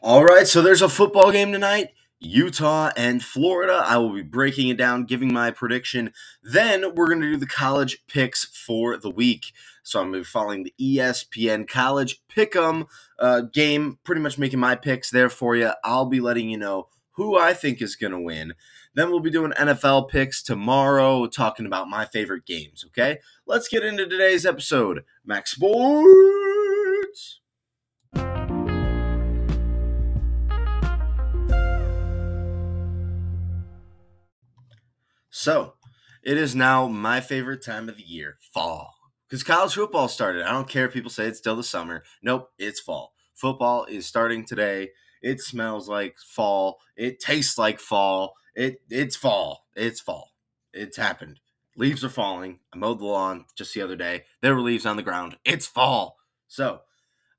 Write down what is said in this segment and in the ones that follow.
All right, so there's a football game tonight. Utah and Florida. I will be breaking it down, giving my prediction. Then we're going to do the college picks for the week. So I'm going to be following the ESPN College Pick'em uh, game, pretty much making my picks there for you. I'll be letting you know who I think is going to win. Then we'll be doing NFL picks tomorrow, talking about my favorite games. Okay, let's get into today's episode. Max'd Sports. So, it is now my favorite time of the year, fall. Because college football started. I don't care if people say it's still the summer. Nope, it's fall. Football is starting today. It smells like fall. It tastes like fall. It it's fall. It's fall. It's happened. Leaves are falling. I mowed the lawn just the other day. There were leaves on the ground. It's fall. So,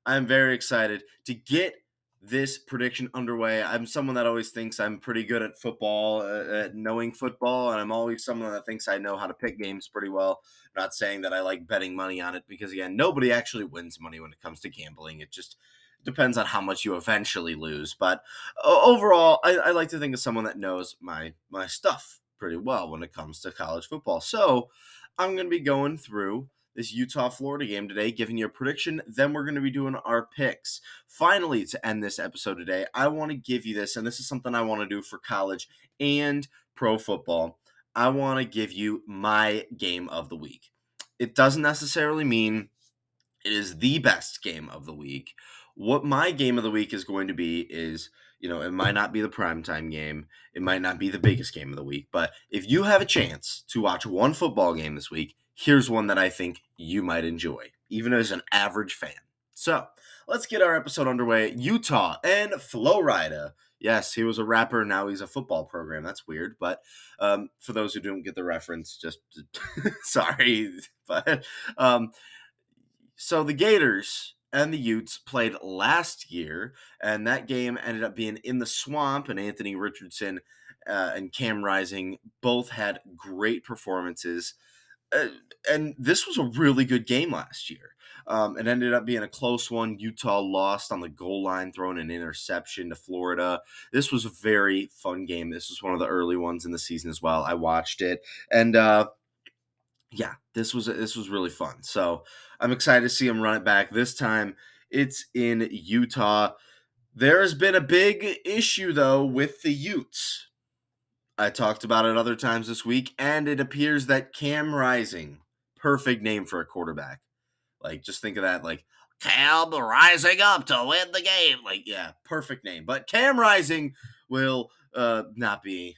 I'm very excited to get this prediction underway. I'm someone that always thinks I'm pretty good at football, uh, at knowing football, and I'm always someone that thinks I know how to pick games pretty well. I'm not saying that I like betting money on it because again, nobody actually wins money when it comes to gambling. It just depends on how much you eventually lose. But overall, I, I like to think of someone that knows my my stuff pretty well when it comes to college football. So I'm going to be going through this Utah Florida game today, giving you a prediction. Then we're going to be doing our picks. Finally, to end this episode today, I want to give you this, and this is something I want to do for college and pro football. I want to give you my game of the week. It doesn't necessarily mean it is the best game of the week. What my game of the week is going to be is, you know, it might not be the primetime game. It might not be the biggest game of the week. But if you have a chance to watch one football game this week, here's one that I think you might enjoy, even as an average fan. So let's get our episode underway. Utah and Florida. Yes, he was a rapper. Now he's a football program. That's weird. But um, for those who don't get the reference, just sorry. But um, so the Gators and the Utes played last year, and that game ended up being in the swamp. And Anthony Richardson uh, and Cam Rising both had great performances and this was a really good game last year. Um, it ended up being a close one. Utah lost on the goal line, throwing an interception to Florida. This was a very fun game. This was one of the early ones in the season as well. I watched it, and uh, yeah, this was this was really fun. So I'm excited to see him run it back. This time, it's in Utah. There has been a big issue though with the Utes. I talked about it other times this week, and it appears that Cam Rising, perfect name for a quarterback. Like, just think of that, like Cam rising up to win the game. Like, yeah, perfect name. But Cam Rising will uh, not be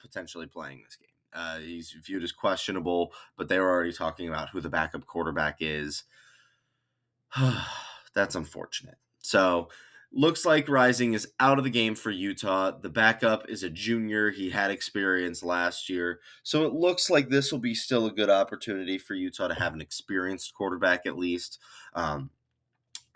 potentially playing this game. Uh, he's viewed as questionable, but they were already talking about who the backup quarterback is. That's unfortunate. So Looks like Rising is out of the game for Utah. The backup is a junior. He had experience last year. So it looks like this will be still a good opportunity for Utah to have an experienced quarterback at least. Um,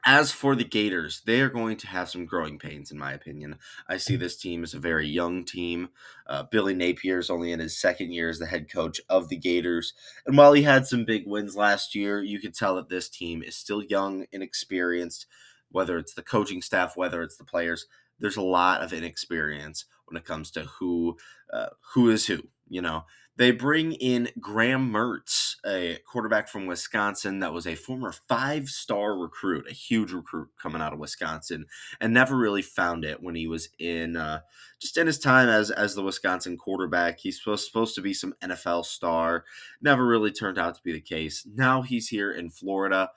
as for the Gators, they are going to have some growing pains, in my opinion. I see this team as a very young team. Uh, Billy Napier is only in his second year as the head coach of the Gators. And while he had some big wins last year, you could tell that this team is still young, and inexperienced whether it's the coaching staff, whether it's the players. There's a lot of inexperience when it comes to who uh, who is who. You know, they bring in Graham Mertz, a quarterback from Wisconsin that was a former five star recruit, a huge recruit coming out of Wisconsin, and never really found it when he was in uh, just in his time as as the Wisconsin quarterback. He's supposed, supposed to be some NFL star, never really turned out to be the case. Now he's here in Florida.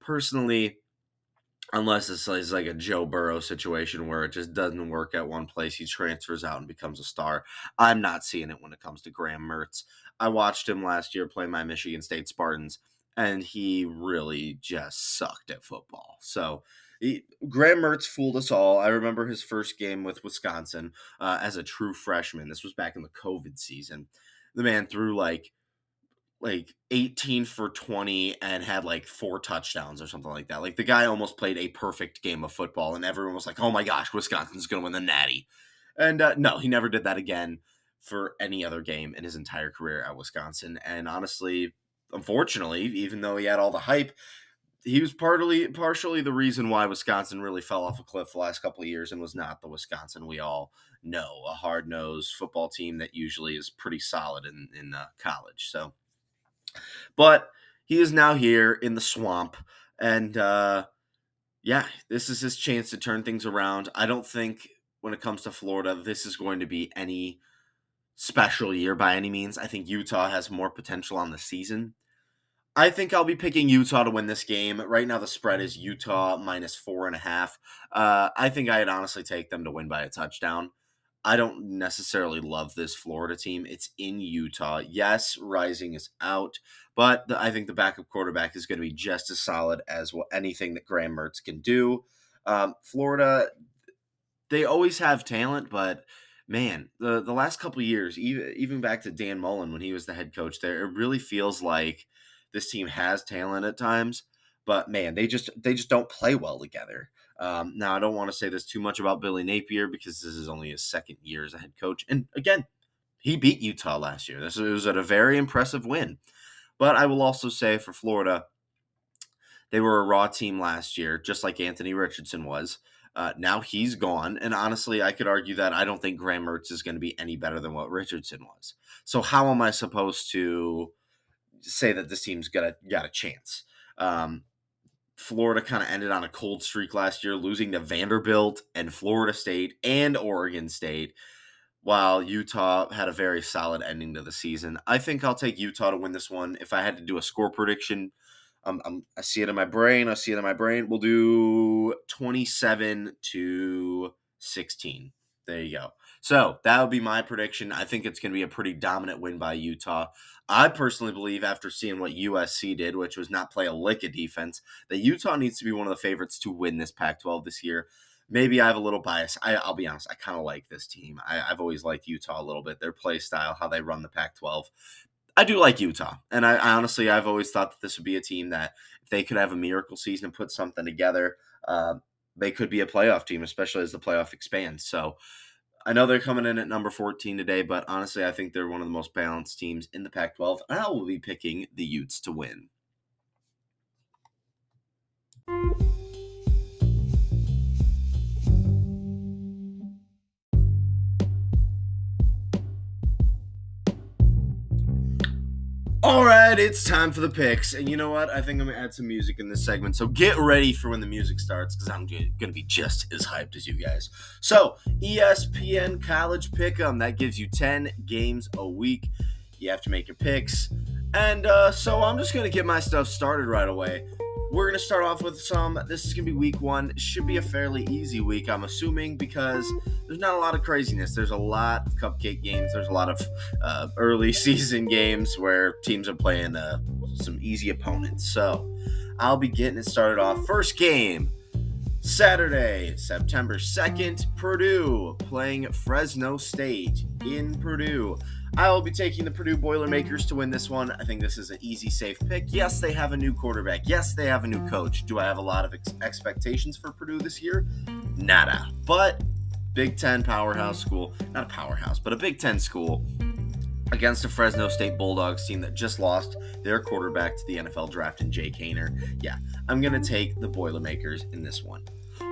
Personally, unless it's like a Joe Burrow situation where it just doesn't work at one place, he transfers out and becomes a star. I'm not seeing it when it comes to Graham Mertz. I watched him last year play my Michigan State Spartans, and he really just sucked at football. So. He, Graham Mertz fooled us all. I remember his first game with Wisconsin uh, as a true freshman. This was back in the COVID season. The man threw like like 18 for 20 and had like four touchdowns or something like that. Like the guy almost played a perfect game of football, and everyone was like, "Oh my gosh, Wisconsin's going to win the Natty." And uh, no, he never did that again for any other game in his entire career at Wisconsin. And honestly, unfortunately, even though he had all the hype, he was partly partially the reason why Wisconsin really fell off a cliff the last couple of years and was not the Wisconsin we all know, a hard nosed football team that usually is pretty solid in in uh, college. So, but he is now here in the swamp, and uh, yeah, this is his chance to turn things around. I don't think when it comes to Florida, this is going to be any special year by any means. I think Utah has more potential on the season. I think I'll be picking Utah to win this game. Right now, the spread is Utah minus four and a half. Uh, I think I'd honestly take them to win by a touchdown. I don't necessarily love this Florida team. It's in Utah. Yes, Rising is out, but the, I think the backup quarterback is going to be just as solid as what, anything that Graham Mertz can do. Um, Florida, they always have talent, but man, the the last couple years, even even back to Dan Mullen when he was the head coach there, it really feels like this team has talent at times, but man, they just they just don't play well together. Um, now, I don't want to say this too much about Billy Napier because this is only his second year as a head coach, and again, he beat Utah last year. This was at a very impressive win. But I will also say for Florida, they were a raw team last year, just like Anthony Richardson was. Uh, now he's gone, and honestly, I could argue that I don't think Graham Mertz is going to be any better than what Richardson was. So how am I supposed to say that this team's got a got a chance? Um, Florida kind of ended on a cold streak last year, losing to Vanderbilt and Florida State and Oregon State, while Utah had a very solid ending to the season. I think I'll take Utah to win this one. If I had to do a score prediction, um, I'm, I see it in my brain. I see it in my brain. We'll do 27 to 16. There you go. So that would be my prediction. I think it's going to be a pretty dominant win by Utah. I personally believe, after seeing what USC did, which was not play a lick of defense, that Utah needs to be one of the favorites to win this Pac 12 this year. Maybe I have a little bias. I, will be honest, I kind of like this team. I, have always liked Utah a little bit, their play style, how they run the Pac 12. I do like Utah, and I, I, honestly I've always thought that this would be a team that if they could have a miracle season and put something together, uh, they could be a playoff team, especially as the playoff expands. So I know they're coming in at number 14 today, but honestly, I think they're one of the most balanced teams in the Pac-12, and I will be picking the Utes to win. All right, it's time for the picks. And you know what? I think I'm going to add some music in this segment. So get ready for when the music starts because I'm going to be just as hyped as you guys. So, ESPN College Pick'em, that gives you 10 games a week. You have to make your picks. And uh, so I'm just going to get my stuff started right away. We're going to start off with some. This is going to be week one. Should be a fairly easy week, I'm assuming, because there's not a lot of craziness. There's a lot of cupcake games. There's a lot of uh, early season games where teams are playing uh, some easy opponents. So I'll be getting it started off. First game Saturday, September 2nd, Purdue playing Fresno State in Purdue. I will be taking the Purdue Boilermakers to win this one. I think this is an easy, safe pick. Yes, they have a new quarterback. Yes, they have a new coach. Do I have a lot of ex- expectations for Purdue this year? Nada. But Big Ten powerhouse school, not a powerhouse, but a Big Ten school against a Fresno State Bulldogs team that just lost their quarterback to the NFL draft in Jake Haener. Yeah, I'm going to take the Boilermakers in this one.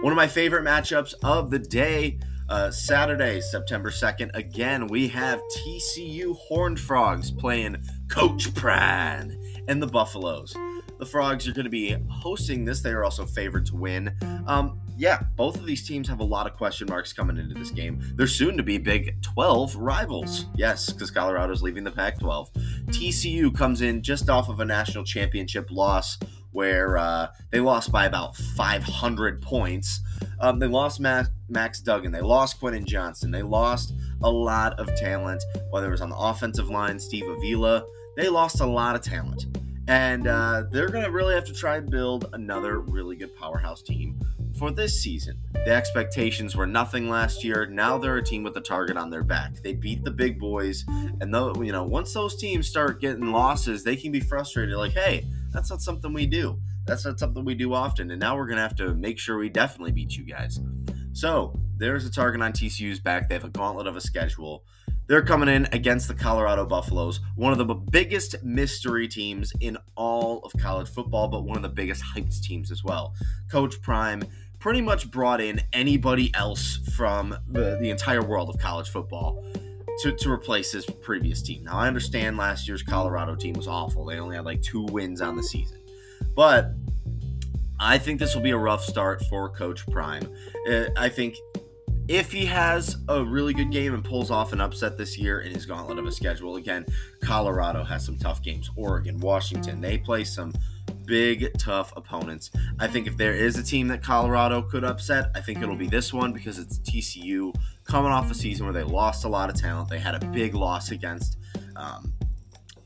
One of my favorite matchups of the day uh, Saturday, September 2nd, again, we have TCU Horned Frogs playing Coach Prime and the Buffaloes. The Frogs are going to be hosting this. They are also favored to win. Um, yeah, both of these teams have a lot of question marks coming into this game. They're soon to be Big 12 rivals. Yes, because Colorado's leaving the Pac 12. TCU comes in just off of a national championship loss where uh, they lost by about 500 points. Um, they lost Max, Duggan. They lost Quentin Johnston. They lost a lot of talent, whether it was on the offensive line, Steve Avila. They lost a lot of talent. And uh, they're going to really have to try and build another really good powerhouse team for this season. The expectations were nothing last year. Now they're a team with a target on their back. They beat the big boys, and though you know, once those teams start getting losses, they can be frustrated. Like, hey, that's not something we do. That's not something we do often. And now we're going to have to make sure we definitely beat you guys. So there's a target on TCU's back. They have a gauntlet of a schedule. They're coming in against the Colorado Buffaloes, one of the biggest mystery teams in all of college football, but one of the biggest hyped teams as well. Coach Prime pretty much brought in anybody else from the, the entire world of college football to, to replace his previous team. Now, I understand last year's Colorado team was awful. They only had like two wins on the season. But I think this will be a rough start for Coach Prime. Uh, I think if he has a really good game and pulls off an upset this year in his gauntlet of a schedule, again, Colorado has some tough games. Oregon, Washington, they play some big, tough opponents. I think if there is a team that Colorado could upset, I think it'll be this one because it's TCU coming off a season where they lost a lot of talent. They had a big loss against um,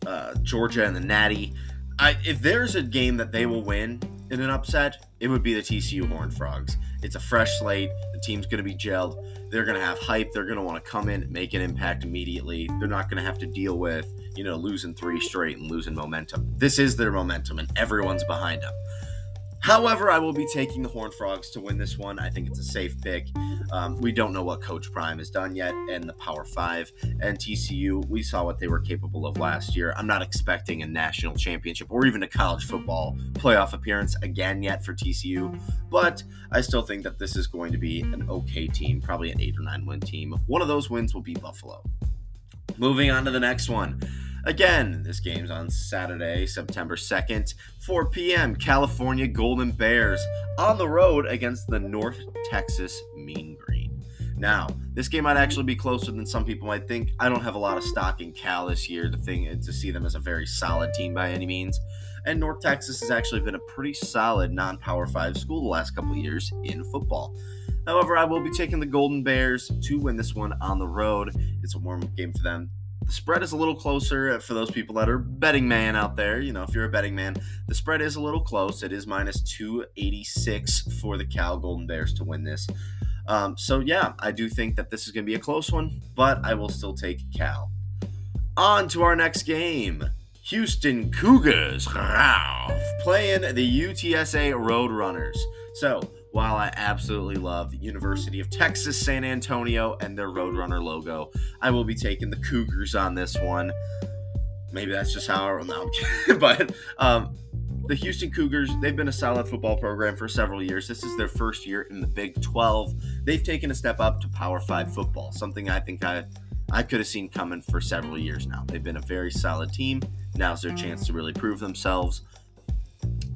uh, Georgia and the Natty. I, if there's a game that they will win in an upset, it would be the TCU Horned Frogs. It's a fresh slate. The team's going to be gelled. They're going to have hype. They're going to want to come in, make an impact immediately. They're not going to have to deal with, you know, losing three straight and losing momentum. This is their momentum, and everyone's behind them. However, I will be taking the Horned Frogs to win this one. I think it's a safe pick. Um, we don't know what Coach Prime has done yet and the Power Five and TCU. We saw what they were capable of last year. I'm not expecting a national championship or even a college football playoff appearance again yet for TCU, but I still think that this is going to be an okay team, probably an eight or nine win team. One of those wins will be Buffalo. Moving on to the next one. Again, this game's on Saturday, September 2nd, 4 p.m. California Golden Bears on the road against the North Texas Mean Green. Now, this game might actually be closer than some people might think. I don't have a lot of stock in Cal this year to think uh, to see them as a very solid team by any means. And North Texas has actually been a pretty solid non-power 5 school the last couple years in football. However, I will be taking the Golden Bears to win this one on the road. It's a warm-up game for them. The spread is a little closer for those people that are betting man out there. You know, if you're a betting man, the spread is a little close. It is minus 286 for the Cal Golden Bears to win this. Um, so, yeah, I do think that this is going to be a close one, but I will still take Cal. On to our next game. Houston Cougars playing the UTSA Roadrunners. So, while I absolutely love the University of Texas San Antonio and their Roadrunner logo, I will be taking the Cougars on this one. Maybe that's just how I roll now. but um, the Houston Cougars, they've been a solid football program for several years. This is their first year in the Big 12. They've taken a step up to Power 5 football, something I think I I could have seen coming for several years now. They've been a very solid team. Now's their chance to really prove themselves.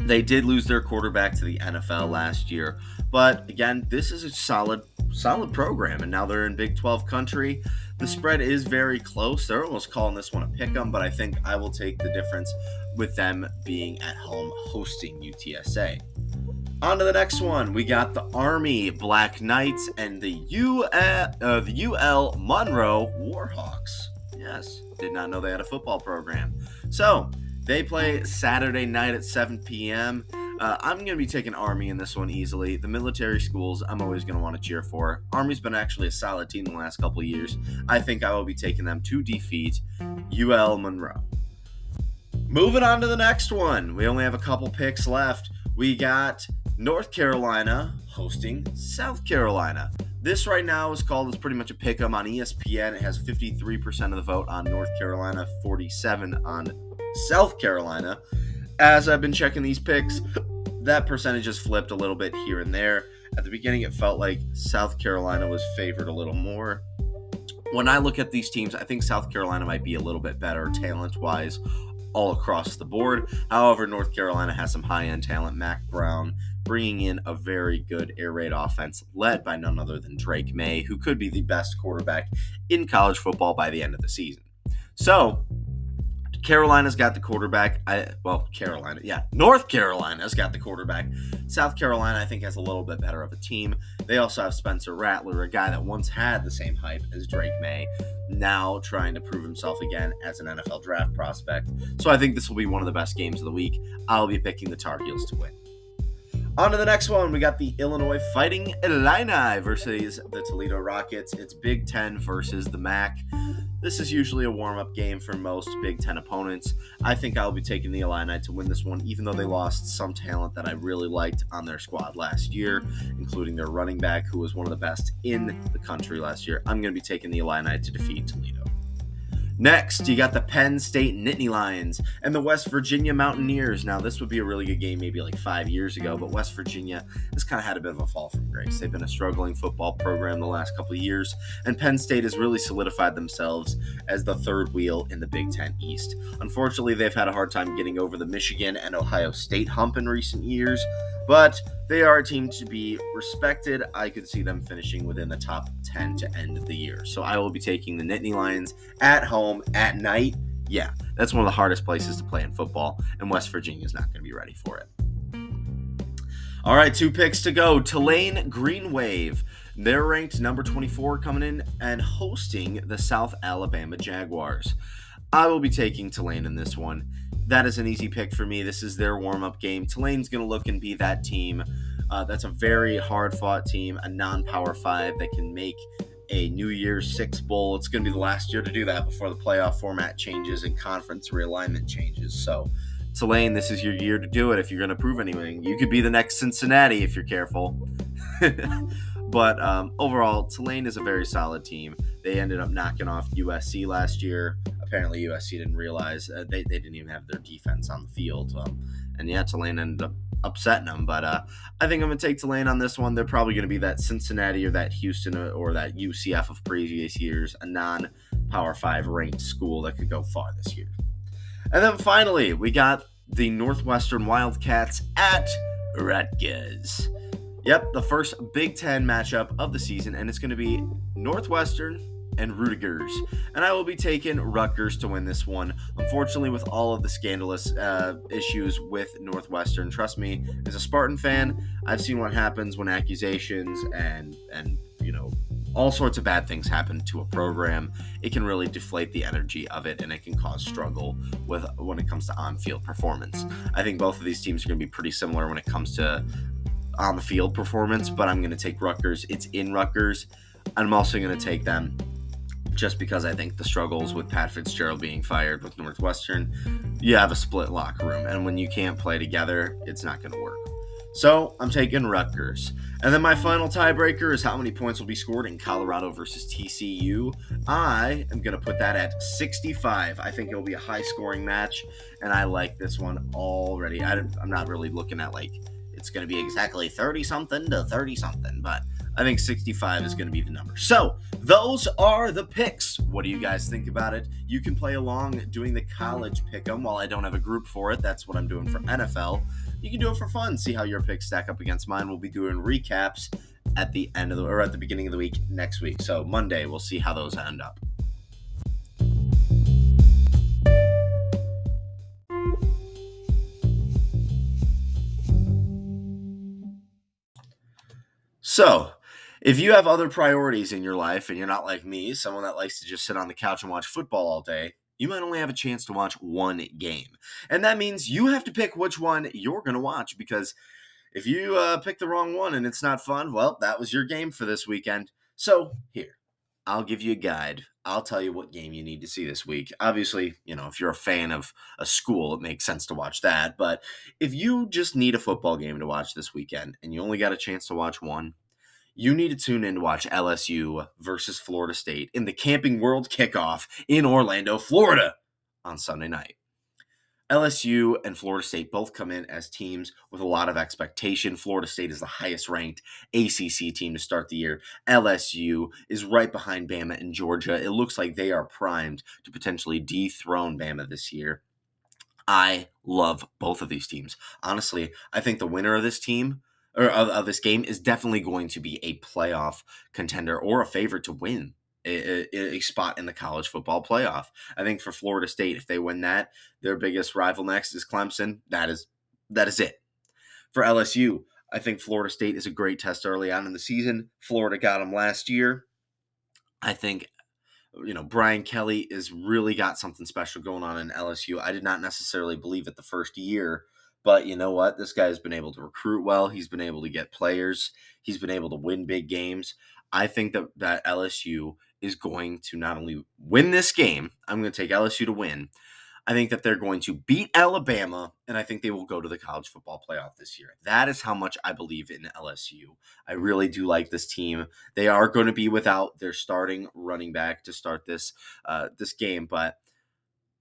They did lose their quarterback to the NFL last year, but again, this is a solid, solid program, and now they're in Big 12 country. The spread is very close. They're almost calling this one a pick 'em, but I think I will take the difference with them being at home hosting UTSA. On to the next one. We got the Army Black Knights and the UL, uh, the UL Monroe Warhawks. Yes, did not know they had a football program. So they play Saturday night at 7 p.m. Uh, I'm going to be taking Army in this one easily. The military schools, I'm always going to want to cheer for. Army's been actually a solid team the last couple years. I think I will be taking them to defeat UL Monroe. Moving on to the next one. We only have a couple picks left. We got North Carolina hosting South Carolina. This right now is called as pretty much a pick 'em on ESPN. It has 53% of the vote on North Carolina, 47 on South Carolina. As I've been checking these picks, that percentage has flipped a little bit here and there. At the beginning, it felt like South Carolina was favored a little more. When I look at these teams, I think South Carolina might be a little bit better talent wise all across the board. However, North Carolina has some high end talent. Mack Brown bringing in a very good air raid offense led by none other than Drake Maye, who could be the best quarterback in college football by the end of the season. So, Carolina's got the quarterback. I, well, Carolina, yeah. North Carolina's got the quarterback. South Carolina, I think, has a little bit better of a team. They also have Spencer Rattler, a guy that once had the same hype as Drake Maye, now trying to prove himself again as an NFL draft prospect. So I think this will be one of the best games of the week. I'll be picking the Tar Heels to win. On to the next one. We got the Illinois Fighting Illini versus the Toledo Rockets. It's Big Ten versus the MAC. This is usually a warm up game for most Big Ten opponents. I think I'll be taking the Illini to win this one, even though they lost some talent that I really liked on their squad last year, including their running back, who was one of the best in the country last year. I'm going to be taking the Illini to defeat Toledo. Next, you got the Penn State Nittany Lions and the West Virginia Mountaineers. Now, this would be a really good game maybe like five years ago, but West Virginia has kind of had a bit of a fall from grace. They've been a struggling football program the last couple of years, and Penn State has really solidified themselves as the third wheel in the Big Ten East. Unfortunately, they've had a hard time getting over the Michigan and Ohio State hump in recent years, but they are a team to be respected. I could see them finishing within the top 10 to end of the year. So I will be taking the Nittany Lions at home at night. Yeah, that's one of the hardest places to play in football, and West Virginia is not going to be ready for it. All right, two picks to go. Tulane Green Wave. They're ranked number 24 coming in and hosting the South Alabama Jaguars. I will be taking Tulane in this one that is an easy pick for me. This is their warm up game. Tulane's going to look and be that team. Uh, that's a very hard fought team, a non power five that can make a New Year's Six Bowl. It's going to be the last year to do that before the playoff format changes and conference realignment changes. So, Tulane, this is your year to do it if you're going to prove anything. You could be the next Cincinnati if you're careful. but um, overall, Tulane is a very solid team. They ended up knocking off USC last year apparently USC didn't realize uh, they, they didn't even have their defense on the field. Um, and yeah, Tulane ended up upsetting them. But uh, I think I'm going to take Tulane on this one. They're probably going to be that Cincinnati or that Houston or that UCF of previous years, a non Power 5 ranked school that could go far this year. And then finally, we got the Northwestern Wildcats at Rutgers. Yep, the first Big Ten matchup of the season, and it's going to be Northwestern and Rutgers. And I will be taking Rutgers to win this one. Unfortunately, with all of the scandalous uh, issues with Northwestern, trust me, as a Spartan fan, I've seen what happens when accusations and and you know all sorts of bad things happen to a program. It can really deflate the energy of it, and it can cause struggle with when it comes to on-field performance. I think both of these teams are going to be pretty similar when it comes to on the field performance, but I'm going to take Rutgers. It's in Rutgers. I'm also going to take them just because I think the struggles with Pat Fitzgerald being fired with Northwestern, you have a split locker room. And when you can't play together, it's not going to work. So I'm taking Rutgers. And then my final tiebreaker is how many points will be scored in Colorado versus TCU. I am going to put that at 65. I think it'll be a high scoring match. And I like this one already. I, I'm not really looking at like it's going to be exactly 30 something to 30 something, but I think 65 is going to be the number. So, those are the picks. What do you guys think about it? You can play along doing the college pick 'em while I don't have a group for it. That's what I'm doing for NFL. You can do it for fun. See how your picks stack up against mine. We'll be doing recaps at the end of the or at the beginning of the week next week. So, Monday, we'll see how those end up. So, if you have other priorities in your life and you're not like me, someone that likes to just sit on the couch and watch football all day, you might only have a chance to watch one game. And that means you have to pick which one you're going to watch because if you uh, pick the wrong one and it's not fun, well, that was your game for this weekend. So, here, I'll give you a guide. I'll tell you what game you need to see this week. Obviously, you know, if you're a fan of a school, it makes sense to watch that. But if you just need a football game to watch this weekend and you only got a chance to watch one, you need to tune in to watch LSU versus Florida State in the Camping World kickoff in Orlando, Florida on Sunday night. LSU and Florida State both come in as teams with a lot of expectation. Florida State is the highest ranked ACC team to start the year. LSU is right behind Bama and Georgia. It looks like they are primed to potentially dethrone Bama this year. I love both of these teams. Honestly, I think the winner of this team or of, of this game is definitely going to be a playoff contender or a favorite to win a, a, spot in the college football playoff. I think for Florida State, if they win that, their biggest rival next is Clemson. That is that is it. For LSU, I think Florida State is a great test early on in the season. Florida got them last year. I think you know Brian Kelly has really got something special going on in LSU. I did not necessarily believe it the first year but you know what? This guy has been able to recruit well. He's been able to get players. He's been able to win big games. I think that that LSU is going to not only win this game. I'm going to take LSU to win. I think that they're going to beat Alabama, and I think they will go to the college football playoff this year. That is how much I believe in LSU. I really do like this team. They are going to be without their starting running back to start this uh, this game, but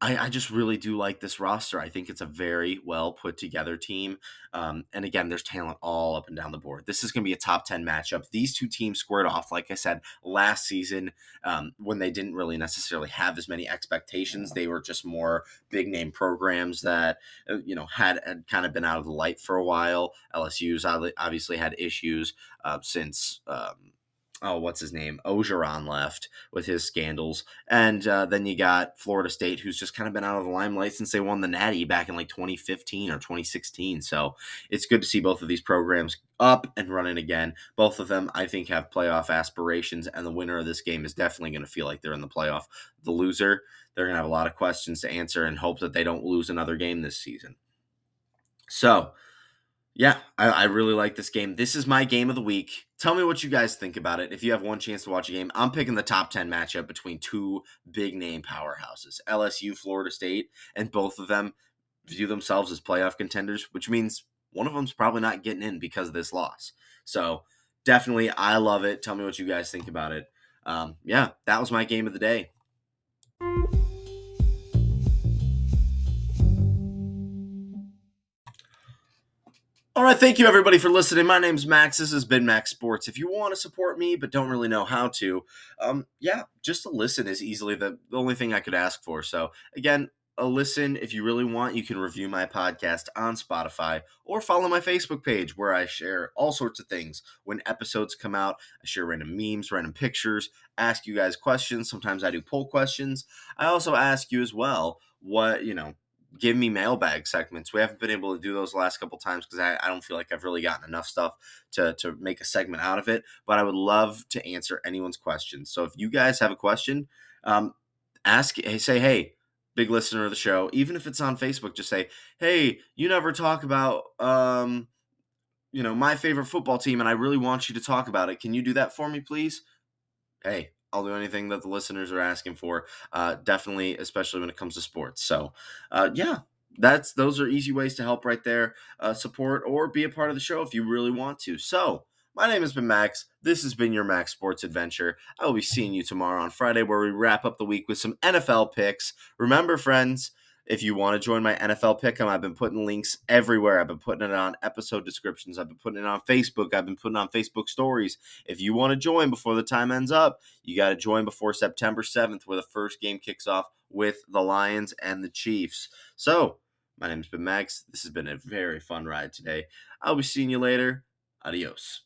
I, I, just really do like this roster. I think it's a very well put together team. Um, and again, there's talent all up and down the board. This is going to be a top 10 matchup. These two teams squared off, like I said, last season um, when they didn't really necessarily have as many expectations. They were just more big name programs that, uh, you know, had, had kind of been out of the light for a while. LSU's obviously had issues uh, since. Um, oh, what's his name? Orgeron left with his scandals. And uh, then you got Florida State, who's just kind of been out of the limelight since they won the Natty back in like 2015 or 2016. So it's good to see both of these programs up and running again. Both of them, I think, have playoff aspirations, and the winner of this game is definitely going to feel like they're in the playoff. The loser, they're going to have a lot of questions to answer and hope that they don't lose another game this season. So, yeah, I, I, really like this game. This is my game of the week. Tell me what you guys think about it. If you have one chance to watch a game, I'm picking the top 10 matchup between two big name powerhouses LSU, Florida State, and both of them view themselves as playoff contenders, which means one of them's probably not getting in because of this loss. So definitely, I love it. Tell me what you guys think about it. Um, yeah, that was my game of the day. All right, thank you everybody for listening. My name's Max. This has been Max'd Sports. If you want to support me but don't really know how to, um, yeah, just to listen is easily the, the only thing I could ask for. So again, a listen. If you really want, you can review my podcast on Spotify or follow my Facebook page where I share all sorts of things. When episodes come out, I share random memes, random pictures, ask you guys questions. Sometimes I do poll questions. I also ask you as well what, you know, give me mailbag segments. We haven't been able to do those last couple times because I, I, don't feel like I've really gotten enough stuff to, to make a segment out of it. But I would love to answer anyone's questions. So if you guys have a question, um, ask, say, hey, big listener of the show, even if it's on Facebook, just say, hey, you never talk about, um, you know, my favorite football team, and I really want you to talk about it. Can you do that for me, please? Hey, I'll do anything that the listeners are asking for. Uh, definitely, especially when it comes to sports. So, uh, yeah, that's those are easy ways to help right there. Uh, support or be a part of the show if you really want to. So, my name has been Max. This has been your Max'd Sports Adventure. I will be seeing you tomorrow on Friday, where we wrap up the week with some NFL picks. Remember, friends if you want to join my NFL pick'em, I've been putting links everywhere. I've been putting it on episode descriptions. I've been putting it on Facebook. I've been putting on Facebook stories. If you want to join before the time ends up, you got to join before September 7th, where the first game kicks off with the Lions and the Chiefs. So, my name's been Max. This has been a very fun ride today. I'll be seeing you later. Adios.